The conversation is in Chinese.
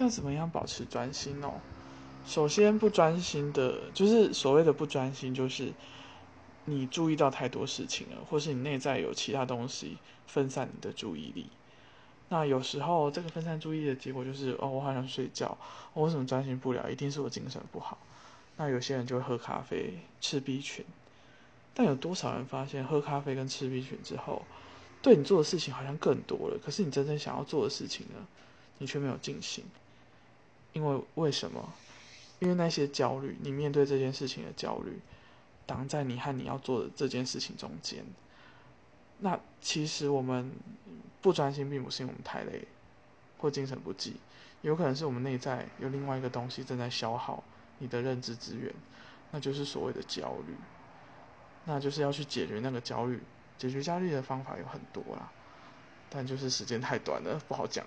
要怎么样保持专心哦？首先，不专心的，就是所谓的不专心，就是你注意到太多事情了，或是你内在有其他东西分散你的注意力。那有时候这个分散注意力的结果就是，哦，我好想睡觉，我为什么专心不了？一定是我精神不好。那有些人就会喝咖啡、吃 B 群，但有多少人发现喝咖啡跟吃 B 群之后，对你做的事情好像更多了，可是你真正想要做的事情呢，你却没有进行。因为为什么？因为那些焦虑，你面对这件事情的焦虑，挡在你和你要做的这件事情中间。那其实我们不专心，并不是因为我们太累或精神不济，有可能是我们内在有另外一个东西正在消耗你的认知资源，那就是所谓的焦虑。那就是要去解决那个焦虑，解决焦虑的方法有很多啦，但就是时间太短了，不好讲。